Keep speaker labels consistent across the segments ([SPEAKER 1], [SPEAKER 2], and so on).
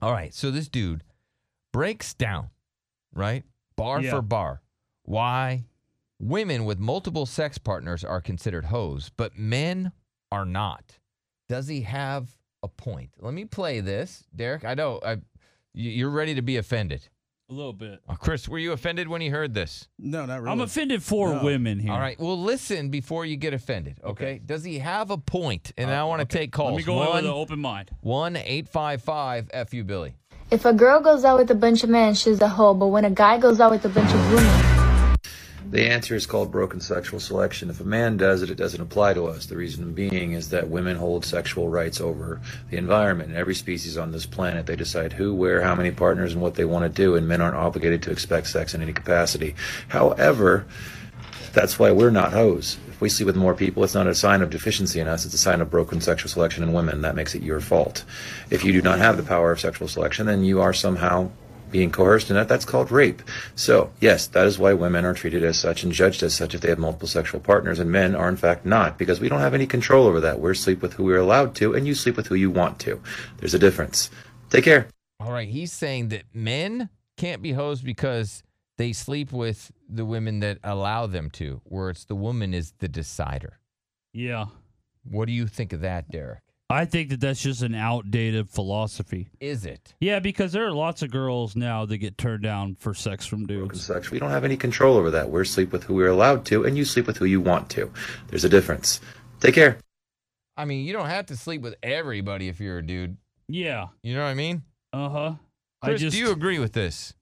[SPEAKER 1] All right. So this dude breaks down, right? Bar
[SPEAKER 2] Yeah.
[SPEAKER 1] for bar, why women with multiple sex partners are considered hoes, but men are not. Does he have a point? Let me play this, Derek. I know I, you- you're ready to be offended.
[SPEAKER 2] A little bit.
[SPEAKER 1] Uh, Chris, were you offended when you heard this?
[SPEAKER 3] No, not really.
[SPEAKER 2] I'm offended for
[SPEAKER 3] No.
[SPEAKER 2] women here.
[SPEAKER 1] All right. Well, listen before you get offended. Okay. Does he have a point? And I want to take calls.
[SPEAKER 2] Uh, Let me go in with
[SPEAKER 1] one,
[SPEAKER 2] an open mind.
[SPEAKER 1] one eight five five fu Billy.
[SPEAKER 4] If a girl goes out with a bunch of men, she's a hoe. But when a guy goes out with a bunch of women,
[SPEAKER 5] The answer is called broken sexual selection. If a man does it, it doesn't apply to us. The reason being is that women hold sexual rights over the environment. In every species on this planet, they decide who, where, how many partners, and what they want to do, and men aren't obligated to expect sex in any capacity. However, that's why we're not hoes. If we sleep with more people, it's not a sign of deficiency in us, it's a sign of broken sexual selection in women. That makes it your fault. If you do not have the power of sexual selection, then you are somehow being coerced in that. That's called rape. So, yes, that is why women are treated as such and judged as such if they have multiple sexual partners, and men are in fact not, because we don't have any control over that. We're sleep with who we're allowed to, and you sleep with who you want to. There's a difference. Take care.
[SPEAKER 1] All right. He's saying that men can't be hoes because they sleep with the women that allow them to, where it's the woman is the decider.
[SPEAKER 2] Yeah.
[SPEAKER 1] What do you think of that, Derek?
[SPEAKER 2] I think that that's just an outdated philosophy.
[SPEAKER 1] Is it?
[SPEAKER 2] Yeah, because there are lots of girls now that get turned down for sex from dudes.
[SPEAKER 5] sex. We don't have any control over that. We're sleep with who we're allowed to, and you sleep with who you want to. There's a difference. Take care.
[SPEAKER 1] I mean, you don't have to sleep with everybody if you're a dude.
[SPEAKER 2] Yeah.
[SPEAKER 1] You know what I mean?
[SPEAKER 2] Uh huh. I
[SPEAKER 1] Chris,
[SPEAKER 2] just
[SPEAKER 1] do you agree with this?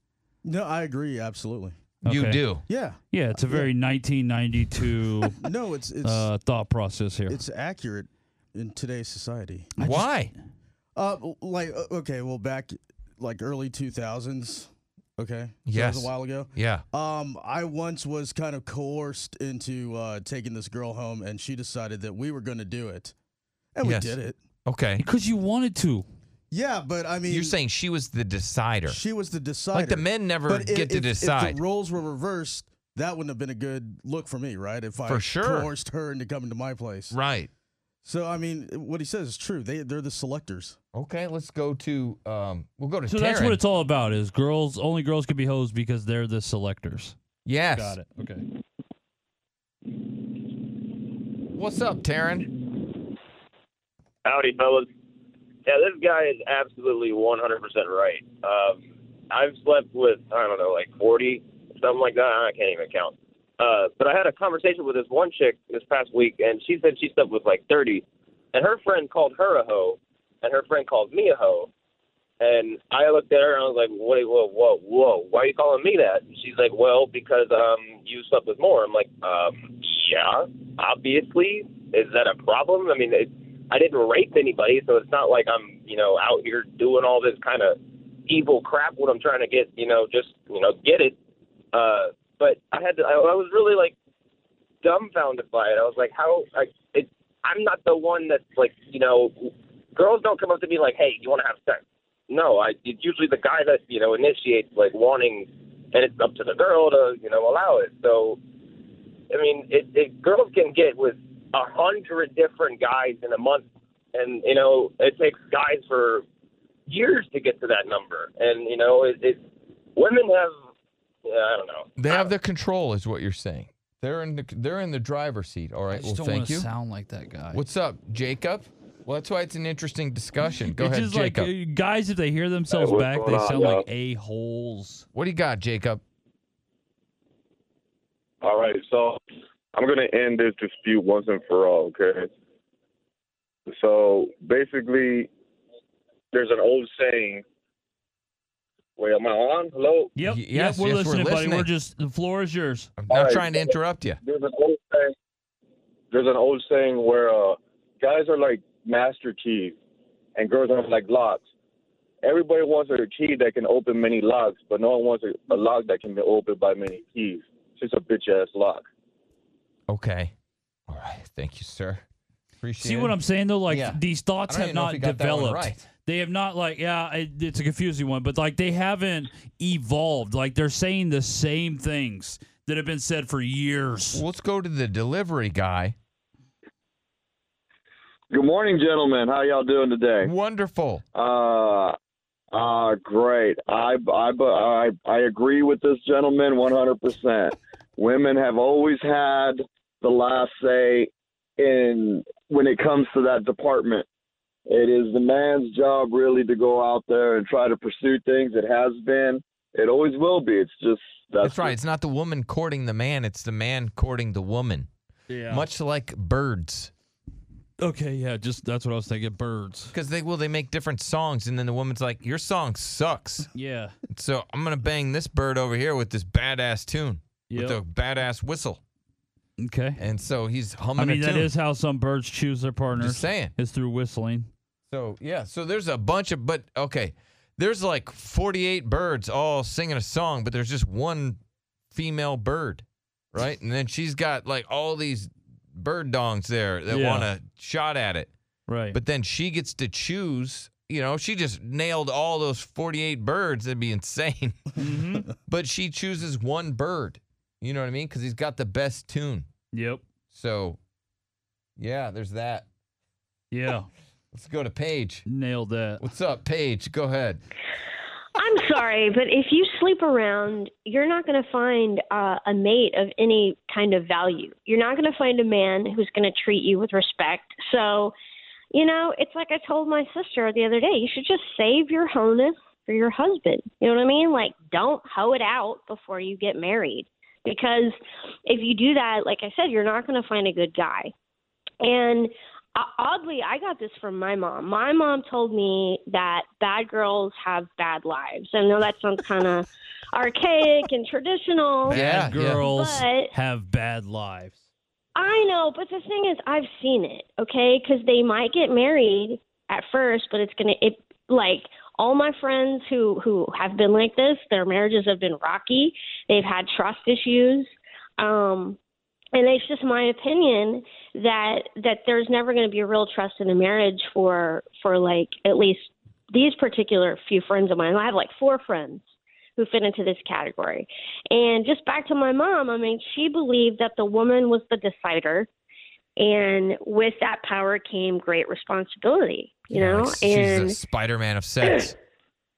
[SPEAKER 3] No, I agree absolutely.
[SPEAKER 1] You
[SPEAKER 2] Okay.
[SPEAKER 1] do.
[SPEAKER 3] Yeah.
[SPEAKER 2] yeah, it's a very 1992
[SPEAKER 3] No, it's it's
[SPEAKER 2] uh, thought process here.
[SPEAKER 3] it's accurate in today's society.
[SPEAKER 1] Why?
[SPEAKER 3] Uh, like uh, okay, well back like early two thousands. Okay. So That was a while ago.
[SPEAKER 1] yeah.
[SPEAKER 3] Um, I once was kind of coerced into uh, taking this girl home, and she decided that we were going to do it, and
[SPEAKER 1] Yes.
[SPEAKER 3] we did it.
[SPEAKER 1] Okay.
[SPEAKER 2] because you wanted to.
[SPEAKER 3] Yeah, but I mean,
[SPEAKER 1] You're saying she was the decider.
[SPEAKER 3] she was the decider.
[SPEAKER 1] Like the men never
[SPEAKER 3] But i-
[SPEAKER 1] get to decide.
[SPEAKER 3] If the roles were reversed, that wouldn't have been a good look for me, right? If I
[SPEAKER 1] For sure.
[SPEAKER 3] coerced her into coming to my place.
[SPEAKER 1] right.
[SPEAKER 3] So I mean, what he says is true. They they're the selectors.
[SPEAKER 1] Okay, let's go to um we'll go to
[SPEAKER 2] So
[SPEAKER 1] Taryn.
[SPEAKER 2] that's what it's all about is girls only girls can be hoes because they're the selectors.
[SPEAKER 1] Yes.
[SPEAKER 2] Got it. Okay.
[SPEAKER 1] What's up, Taryn?
[SPEAKER 6] Howdy, fellas. Yeah, this guy is absolutely 100% right. Um, I've slept with, I don't know, like 40, something like that. I can't even count. Uh, but I had a conversation with this one chick this past week, and she said she slept with like 30. And her friend called her a hoe, and her friend called me a hoe. And I looked at her and I was like, "Wait, whoa, whoa, whoa! Why are you calling me that?" And she's like, "Well, because um, you slept with more." I'm like, um, "Yeah, obviously. Is that a problem? I mean, it, I didn't rape anybody, so it's not like I'm, you know, out here doing all this kind of evil crap when I'm trying to get, you know, just, you know, get it. Uh, but I had to, I, I was really like dumbfounded by it. I was like, how, like, it, I'm not the one that's like, you know, girls don't come up to me like, hey, you want to have sex? No, I, it's usually the guy that, you know, initiates like wanting, and it's up to the girl to, you know, allow it. So, I mean, it, it girls can get with a hundred different guys in a month, and you know it takes guys for years to get to that number. And you know, it, it women have, I don't know.
[SPEAKER 1] They have the control, is what you're saying. They're in the they're in the driver's seat. All
[SPEAKER 2] I
[SPEAKER 1] right. Well,
[SPEAKER 2] just don't
[SPEAKER 1] thank
[SPEAKER 2] want to
[SPEAKER 1] you.
[SPEAKER 2] sound like that guy.
[SPEAKER 1] What's up, Jacob? Well, that's why it's an interesting discussion. Go
[SPEAKER 2] it's
[SPEAKER 1] ahead,
[SPEAKER 2] just
[SPEAKER 1] Jacob.
[SPEAKER 2] like uh, guys, if they hear themselves
[SPEAKER 6] what's
[SPEAKER 2] back,
[SPEAKER 6] going
[SPEAKER 2] they
[SPEAKER 6] on,
[SPEAKER 2] sound
[SPEAKER 6] y'all?
[SPEAKER 2] like a holes.
[SPEAKER 1] what do you got, Jacob?
[SPEAKER 7] All right, so I'm going to end this dispute once and for all, okay? So basically, there's an old saying. Wait, am I on? Hello?
[SPEAKER 2] Yep.
[SPEAKER 1] Y-
[SPEAKER 2] yep.
[SPEAKER 1] yes,
[SPEAKER 2] We're
[SPEAKER 1] yes, we're
[SPEAKER 2] listening, buddy. We're just the floor is yours.
[SPEAKER 1] I'm not
[SPEAKER 7] All right.
[SPEAKER 1] trying to interrupt you.
[SPEAKER 7] There's an old saying. There's an old saying where uh, guys are like master keys, and girls are like locks. Everybody wants a key that can open many locks, but no one wants a, a lock that can be opened by many keys. It's just a bitch ass lock.
[SPEAKER 1] Okay. All right. Thank you, sir. Appreciate
[SPEAKER 2] See
[SPEAKER 1] it.
[SPEAKER 2] what I'm saying though? Like
[SPEAKER 1] Yeah.
[SPEAKER 2] these thoughts have
[SPEAKER 1] even know if
[SPEAKER 2] not
[SPEAKER 1] he got that one
[SPEAKER 2] developed.
[SPEAKER 1] right.
[SPEAKER 2] They have not like yeah, it, it's a confusing one, but like they haven't evolved. Like they're saying the same things that have been said for years.
[SPEAKER 1] Well, let's go to the delivery guy.
[SPEAKER 7] Good morning, gentlemen. How y'all doing today?
[SPEAKER 1] Wonderful.
[SPEAKER 7] Uh, uh, great. I, I, I, I agree with this gentleman 100%. Women have always had the last say in when it comes to that department. It is the man's job really to go out there and try to pursue things. It has been. It always will be. It's just that's,
[SPEAKER 1] That's right. It's not the woman courting the man, it's the man courting the woman.
[SPEAKER 2] Yeah.
[SPEAKER 1] Much like birds.
[SPEAKER 2] okay, yeah, just that's what I was thinking. Birds.
[SPEAKER 1] Because they will they make different songs and then the woman's like, Your song sucks.
[SPEAKER 2] Yeah.
[SPEAKER 1] So I'm gonna bang this bird over here with this badass tune.
[SPEAKER 2] Yep.
[SPEAKER 1] With a badass whistle.
[SPEAKER 2] Okay.
[SPEAKER 1] And so he's humming
[SPEAKER 2] I mean,
[SPEAKER 1] a
[SPEAKER 2] that
[SPEAKER 1] tune.
[SPEAKER 2] is how some birds choose their partners.
[SPEAKER 1] Just saying.
[SPEAKER 2] Is through whistling.
[SPEAKER 1] So yeah, so there's a bunch of but okay, there's like 48 birds all singing a song, but there's just one female bird, right? And then she's got like all these bird dongs there that
[SPEAKER 2] Yeah.
[SPEAKER 1] want a shot at it.
[SPEAKER 2] Right.
[SPEAKER 1] But then she gets to choose. You know, she just nailed all those 48 birds, that'd be insane.
[SPEAKER 2] Mhm.
[SPEAKER 1] but she chooses one bird. You know what I mean? Because he's got the best tune.
[SPEAKER 2] Yep.
[SPEAKER 1] So, yeah, there's that.
[SPEAKER 2] Yeah.
[SPEAKER 1] Let's go to Paige.
[SPEAKER 2] Nailed that.
[SPEAKER 1] What's up, Paige? Go ahead.
[SPEAKER 8] I'm sorry, but if you sleep around, you're not going to find uh, a mate of any kind of value. You're not going to find a man who's going to treat you with respect. So, you know, it's like I told my sister the other day you should just save your honus for your husband. You know what I mean? Like, don't hoe it out before you get married. Because if you do that, like I said, you're not going to find a good guy. And oddly, I got this from my mom. My mom told me that bad girls have bad lives. I know that sounds kind of archaic and traditional.
[SPEAKER 1] Yeah,
[SPEAKER 2] Bad girls
[SPEAKER 8] But-
[SPEAKER 2] have bad lives.
[SPEAKER 8] I know, but the thing is, I've seen it. Okay, because they might get married at first, but it's gonna it like all my friends who who have been like this. Their marriages have been rocky. They've had trust issues. Um, and it's just my opinion that that there's never going to be a real trust in a marriage for for like at least these particular few friends of mine. I have like four friends who fit into this category. And just back to my mom, I mean, she believed that the woman was the decider, and with that power came great responsibility. You
[SPEAKER 1] Yeah,
[SPEAKER 8] know,
[SPEAKER 1] like
[SPEAKER 8] and
[SPEAKER 1] she's a Spider-Man of sex.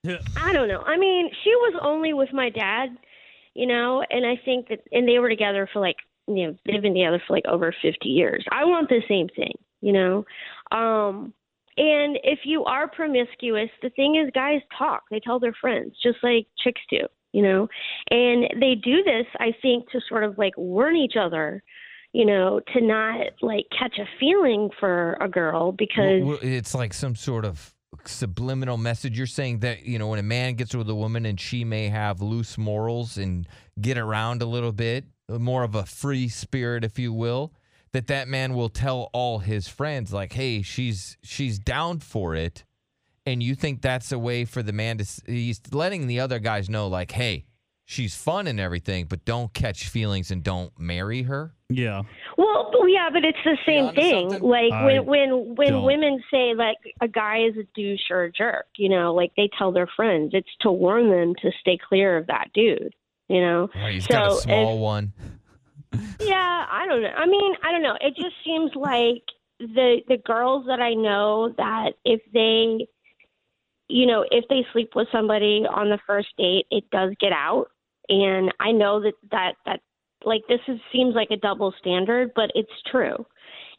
[SPEAKER 8] I don't know. I mean, she was only with my dad, you know, and I think that, and they were together for like, you know, they've been together for like over 50 years. I want the same thing, you know. Um, and if you are promiscuous, the thing is, guys talk. They tell their friends, just like chicks do, you know. And they do this, I think, to sort of like warn each other, you know, to not like catch a feeling for a girl because.
[SPEAKER 1] Well, it's like some sort of subliminal message. You're saying that you know when a man gets with a woman and she may have loose morals and get around a little bit, more of a free spirit, if you will, that that man will tell all his friends like, "Hey, she's she's down for it," and you think that's a way for the man to he's letting the other guys know like, "Hey." She's fun and everything, but don't catch feelings and don't marry her.
[SPEAKER 2] Yeah.
[SPEAKER 8] Well, yeah, but it's the same thing.
[SPEAKER 1] something?
[SPEAKER 8] Like
[SPEAKER 2] I
[SPEAKER 8] when when when
[SPEAKER 2] don't.
[SPEAKER 8] women say like a guy is a douche or a jerk, you know, like they tell their friends, it's to warn them to stay clear of that dude. You know.
[SPEAKER 1] Right, he's got a small
[SPEAKER 8] if-
[SPEAKER 1] one.
[SPEAKER 8] Yeah, I don't know. I mean, I don't know. It just seems like the the girls that I know that if they you know, if they sleep with somebody on the first date, it does get out. And I know that that that like this is seems like a double standard, but it's true.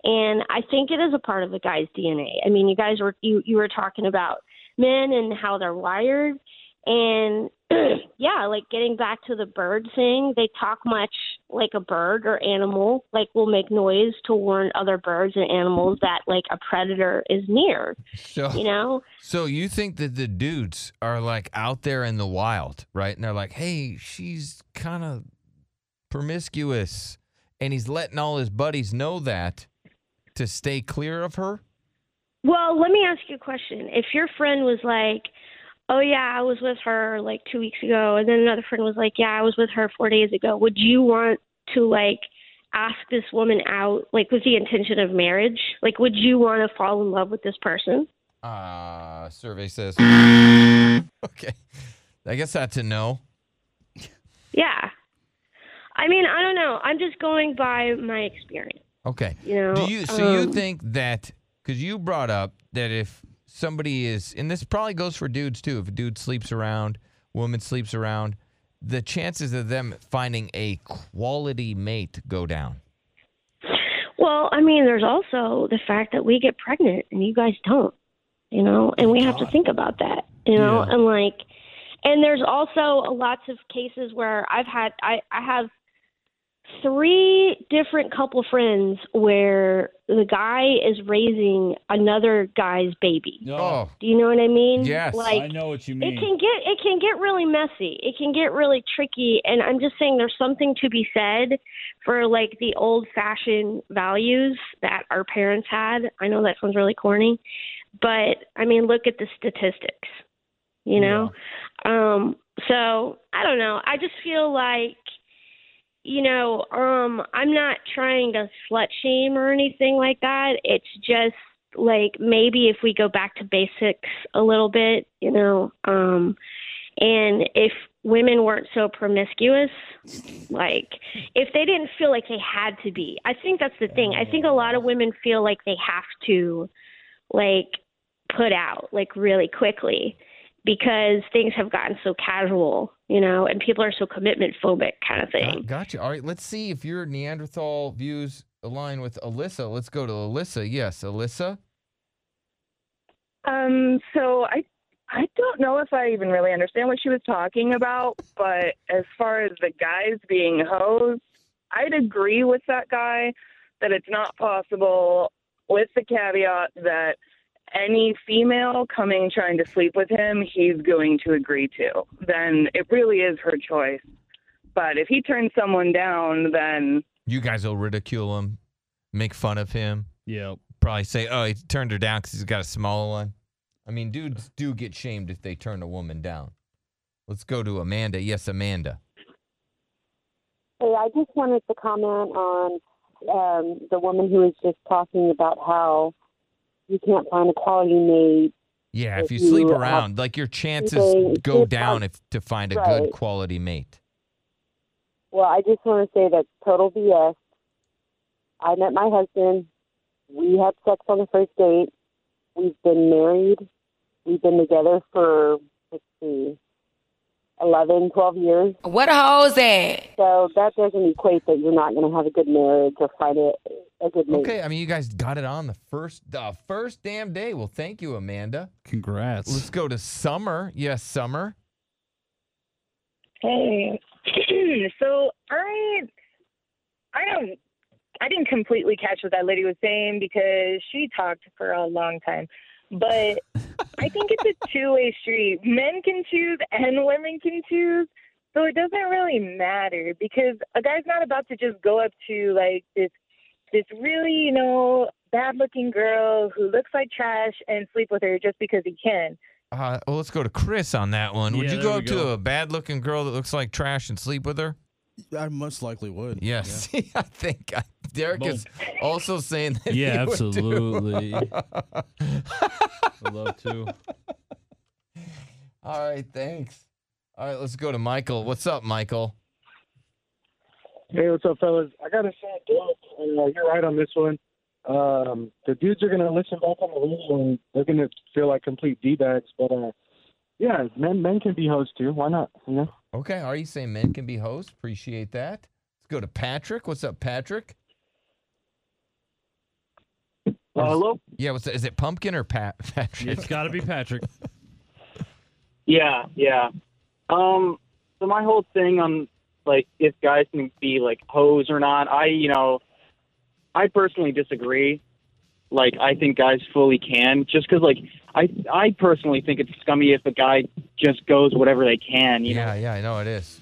[SPEAKER 8] And I think it is a part of the guy's DNA. I mean, you guys were you you were talking about men and how they're wired and yeah, like getting back to the bird thing, they talk much like a bird or animal, like will make noise to warn other birds and animals that like a predator is near,
[SPEAKER 1] So
[SPEAKER 8] you know?
[SPEAKER 1] So you think that the dudes are like out there in the wild, right? And they're like, "Hey, she's kind of promiscuous," and he's letting all his buddies know that to stay clear of her.
[SPEAKER 8] Well, let me ask you a question. If your friend was like, "Oh yeah, I was with her like 2 weeks ago," and then another friend was like, "Yeah, I was with her 4 days ago." Would you want to like ask this woman out like with the intention of marriage? Like would you want to fall in love with this person?
[SPEAKER 1] Uh, survey says. okay, I guess that's a no.
[SPEAKER 8] Yeah. I mean, I don't know. I'm just going by my experience.
[SPEAKER 1] Okay.
[SPEAKER 8] You know,
[SPEAKER 1] Do you so you
[SPEAKER 8] um,
[SPEAKER 1] think that because you brought up that if somebody is, and this probably goes for dudes too. If a dude sleeps around, woman sleeps around, the chances of them finding a quality mate go down.
[SPEAKER 8] Well, I mean, there's also the fact that we get pregnant and you guys don't, you know, and we have to think about that, you know,
[SPEAKER 2] Yeah.
[SPEAKER 8] and like, and there's also lots of cases where I've had, I, I have three different couple friends where the guy is raising another guy's baby.
[SPEAKER 1] Oh,
[SPEAKER 8] Do you know what I mean?
[SPEAKER 1] Yes.
[SPEAKER 8] Like,
[SPEAKER 2] I know what you mean.
[SPEAKER 8] it can get it can get really messy. It can get really tricky and I'm just saying there's something to be said for like the old fashioned values that our parents had. I know that sounds really corny, but I mean look at the statistics. You know? Um so I don't know. I just feel like you know, um I'm not trying to slut shame or anything like that. It's just like maybe if we go back to basics a little bit, you know, um and if women weren't so promiscuous, like if they didn't feel like they had to be. I think that's the thing. I think a lot of women feel like they have to like put out like really quickly because things have gotten so casual, you know, and people are so commitment phobic kind of thing.
[SPEAKER 1] gotcha. All right, let's see if your Neanderthal views align with Alyssa. Let's go to Alyssa. Yes, Alyssa.
[SPEAKER 9] Um, so I I don't know if I even really understand what she was talking about, but as far as the guys being hoes, I'd agree with that guy that it's not possible with the caveat that any female coming trying to sleep with him, he's going to agree to. Then it really is her choice. But if he turns someone down, then
[SPEAKER 1] You guys will ridicule him, make fun of him,
[SPEAKER 2] yeah.
[SPEAKER 1] probably say, "Oh, he turned her down because he's got a smaller one." I mean, dudes do get shamed if they turn a woman down. Let's go to Amanda. Yes, Amanda.
[SPEAKER 10] Hey, I just wanted to comment on um, the woman who was just talking about how you can't find a quality mate.
[SPEAKER 1] Yeah, if
[SPEAKER 10] If
[SPEAKER 1] you sleep
[SPEAKER 10] you have
[SPEAKER 1] around, like your chances
[SPEAKER 10] sleeping-
[SPEAKER 1] go down if to find a
[SPEAKER 10] Right.
[SPEAKER 1] good quality mate.
[SPEAKER 10] Well, I just want to say that's total BS. I met my husband. We had sex on the first date. We've been married. We've been together for, let's see, 11, 12 years.
[SPEAKER 11] What a hoes at?
[SPEAKER 10] So that doesn't equate that you're not going to have a good marriage or find a, a good mate.
[SPEAKER 1] Okay, I mean, you guys got it on the first the first damn day. Well, thank you, Amanda.
[SPEAKER 2] Congrats.
[SPEAKER 1] Let's go to Summer. Yes, Summer.
[SPEAKER 9] Hey, so I, I don't, I didn't completely catch what that lady was saying because she talked for a long time. But I think it's a two-way street. Men can choose and women can choose. So it doesn't really matter because a guy's not about to just go up to like this, this really, you know, bad-looking girl who looks like trash and sleep with her just because he can.
[SPEAKER 1] Uh, well, let's go to Chris on that one. Would
[SPEAKER 2] Yeah,
[SPEAKER 1] you go
[SPEAKER 2] we
[SPEAKER 1] up to a bad looking girl that looks like trash and sleep with her?
[SPEAKER 3] I most likely would.
[SPEAKER 1] Yes. I think I, Derek
[SPEAKER 2] Boom.
[SPEAKER 1] is also saying that.
[SPEAKER 2] Yeah,
[SPEAKER 1] he would too.
[SPEAKER 2] absolutely. Would love to.
[SPEAKER 1] All right, thanks. All right, let's go to Michael. What's up, Michael?
[SPEAKER 12] Hey, what's up, fellas? I gotta say, Derek, uh, you're right on this one. Um, the dudes are gonna listen back on the radio and they're gonna feel like complete d bags. But uh, yeah, men men can be hosts too. Why not? You know.
[SPEAKER 1] Okay, are you saying men can be hosts? Appreciate that. Let's go to Patrick. What's up, Patrick?
[SPEAKER 12] Uh, hello.
[SPEAKER 1] Yeah, what's that? Is it Pumpkin or Pat Patrick?
[SPEAKER 2] It's got to be Patrick.
[SPEAKER 13] Yeah, yeah. Um, so my whole thing on like if guys can be like hoes or not, I you know, I personally disagree. Like I think guys fully can, just because like I I personally think it's scummy if a guy just goes whatever they can. You know.
[SPEAKER 1] yeah,
[SPEAKER 13] know,
[SPEAKER 1] yeah, I know it is.